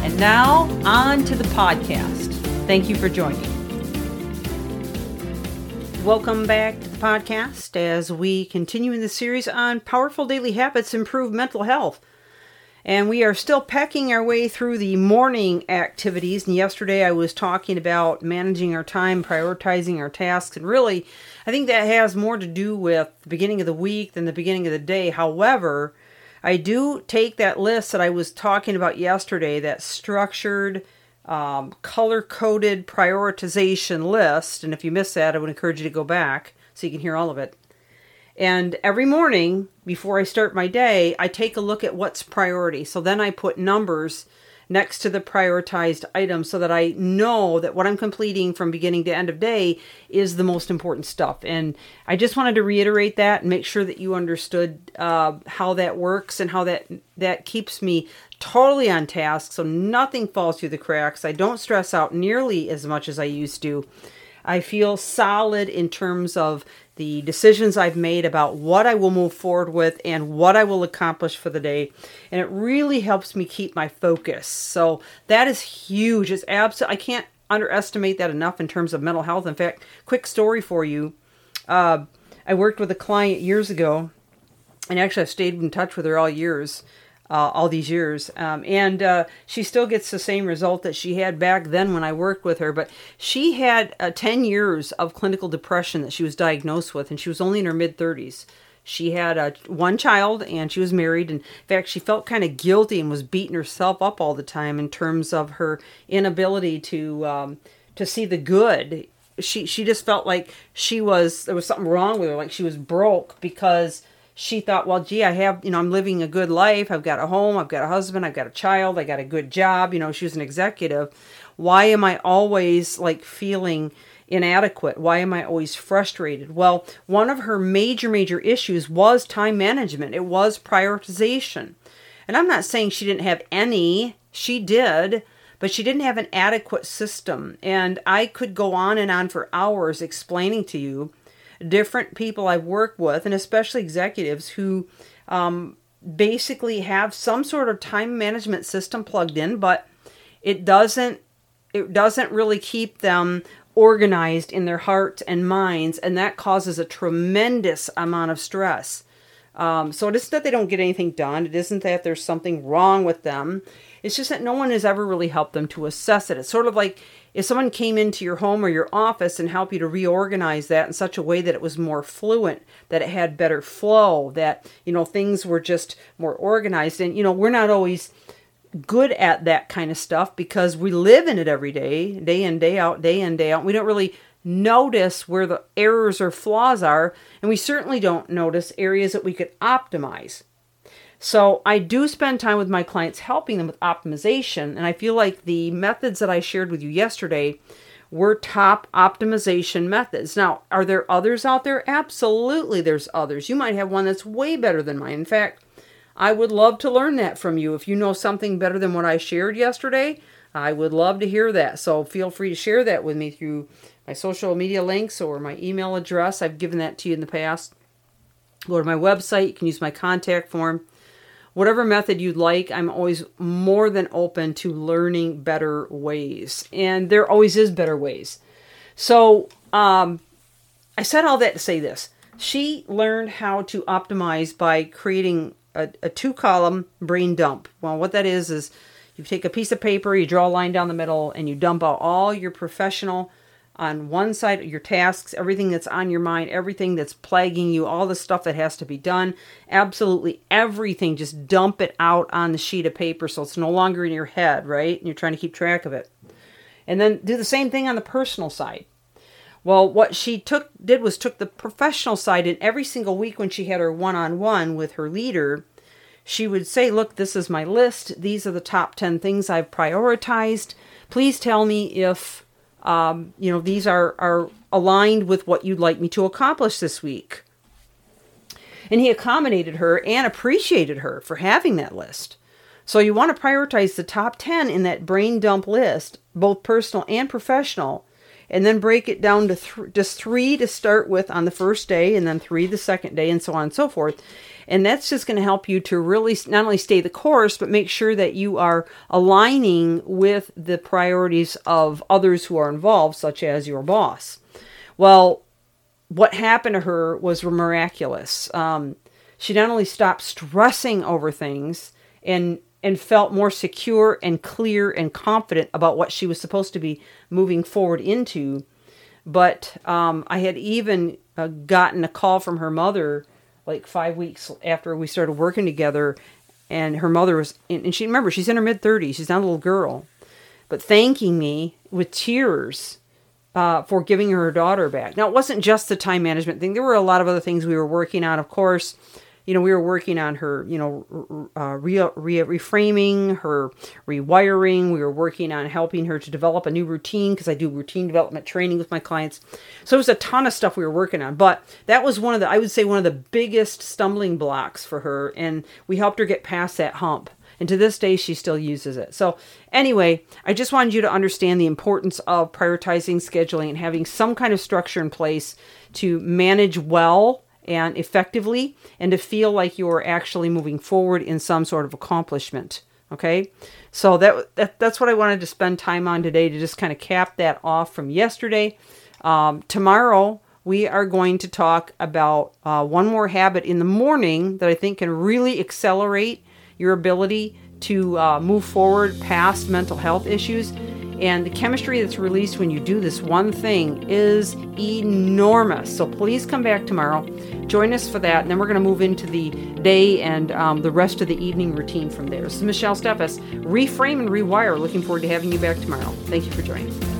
And now, on to the podcast. Thank you for joining. Welcome back to the podcast as we continue in the series on powerful daily habits improve mental health. And we are still pecking our way through the morning activities. And yesterday I was talking about managing our time, prioritizing our tasks, and really, I think that has more to do with the beginning of the week than the beginning of the day. However, I do take that list that I was talking about yesterday, that structured, um, color coded prioritization list. And if you missed that, I would encourage you to go back so you can hear all of it. And every morning before I start my day, I take a look at what's priority. So then I put numbers next to the prioritized items so that I know that what I'm completing from beginning to end of day is the most important stuff. And I just wanted to reiterate that and make sure that you understood uh, how that works and how that that keeps me totally on task so nothing falls through the cracks. I don't stress out nearly as much as I used to. I feel solid in terms of the decisions I've made about what I will move forward with and what I will accomplish for the day. And it really helps me keep my focus. So that is huge. It's absolutely, I can't underestimate that enough in terms of mental health. In fact, quick story for you. Uh, I worked with a client years ago, and actually I've stayed in touch with her all years uh, all these years. Um, and uh, she still gets the same result that she had back then when I worked with her. But she had uh, 10 years of clinical depression that she was diagnosed with, and she was only in her mid 30s. She had a, one child and she was married. And in fact, she felt kind of guilty and was beating herself up all the time in terms of her inability to um, to see the good. She she just felt like she was there was something wrong with her, like she was broke because she thought, well, gee, I have, you know, I'm living a good life. I've got a home, I've got a husband, I've got a child, I got a good job. You know, she was an executive. Why am I always like feeling inadequate? Why am I always frustrated? Well, one of her major, major issues was time management, it was prioritization. And I'm not saying she didn't have any, she did, but she didn't have an adequate system. And I could go on and on for hours explaining to you different people I've worked with, and especially executives who um, basically have some sort of time management system plugged in, but it doesn't it doesn't really keep them organized in their hearts and minds, and that causes a tremendous amount of stress. Um, so it isn't that they don't get anything done. It isn't that there's something wrong with them. It's just that no one has ever really helped them to assess it. It's sort of like if someone came into your home or your office and helped you to reorganize that in such a way that it was more fluent, that it had better flow, that, you know, things were just more organized. And, you know, we're not always good at that kind of stuff because we live in it every day, day in, day out, day in, day out. We don't really notice where the errors or flaws are, and we certainly don't notice areas that we could optimize. So I do spend time with my clients helping them with optimization, and I feel like the methods that I shared with you yesterday were top optimization methods. Now, are there others out there? Absolutely, there's others. You might have one that's way better than mine. In fact, I would love to learn that from you. If you know something better than what I shared yesterday, I would love to hear that. So feel free to share that with me through my social media links or my email address. I've given that to you in the past. Go to my website. You can use my contact form whatever method you'd like, I'm always more than open to learning better ways. And there always is better ways. So um, I said all that to say this. She learned how to optimize by creating a, a two column brain dump. Well, what that is, is you take a piece of paper, you draw a line down the middle, and you dump out all your professional on one side your tasks, everything that's on your mind, everything that's plaguing you, all the stuff that has to be done, absolutely everything, just dump it out on the sheet of paper so it's no longer in your head, right? And you're trying to keep track of it. And then do the same thing on the personal side. Well, what she took did was took the professional side and every single week when she had her one-on-one with her leader, she would say, "Look, this is my list. These are the top 10 things I've prioritized." Please tell me if um, you know these are are aligned with what you'd like me to accomplish this week. And he accommodated her and appreciated her for having that list. So you want to prioritize the top 10 in that brain dump list, both personal and professional, and then break it down to th- just three to start with on the first day, and then three the second day, and so on and so forth. And that's just going to help you to really not only stay the course, but make sure that you are aligning with the priorities of others who are involved, such as your boss. Well, what happened to her was miraculous. Um, she not only stopped stressing over things and and felt more secure and clear and confident about what she was supposed to be moving forward into. But um, I had even uh, gotten a call from her mother like five weeks after we started working together, and her mother was, and she remember she's in her mid 30s, she's not a little girl, but thanking me with tears uh, for giving her daughter back. Now, it wasn't just the time management thing, there were a lot of other things we were working on, of course you know, we were working on her, you know, uh, re- re- reframing, her rewiring. We were working on helping her to develop a new routine because I do routine development training with my clients. So it was a ton of stuff we were working on. But that was one of the, I would say, one of the biggest stumbling blocks for her. And we helped her get past that hump. And to this day, she still uses it. So, anyway, I just wanted you to understand the importance of prioritizing, scheduling, and having some kind of structure in place to manage well and effectively and to feel like you're actually moving forward in some sort of accomplishment okay? So that, that that's what i wanted to spend time on today to just kind of cap that off from yesterday. Um, tomorrow we are going to talk about uh, one more habit in the morning that i think can really accelerate your ability to uh, move forward past mental health issues and the chemistry that's released when you do this one thing is enormous. So please come back tomorrow. Join us for that. And then we're going to move into the day and um, the rest of the evening routine from there. This is Michelle Steffes. Reframe and rewire. Looking forward to having you back tomorrow. Thank you for joining.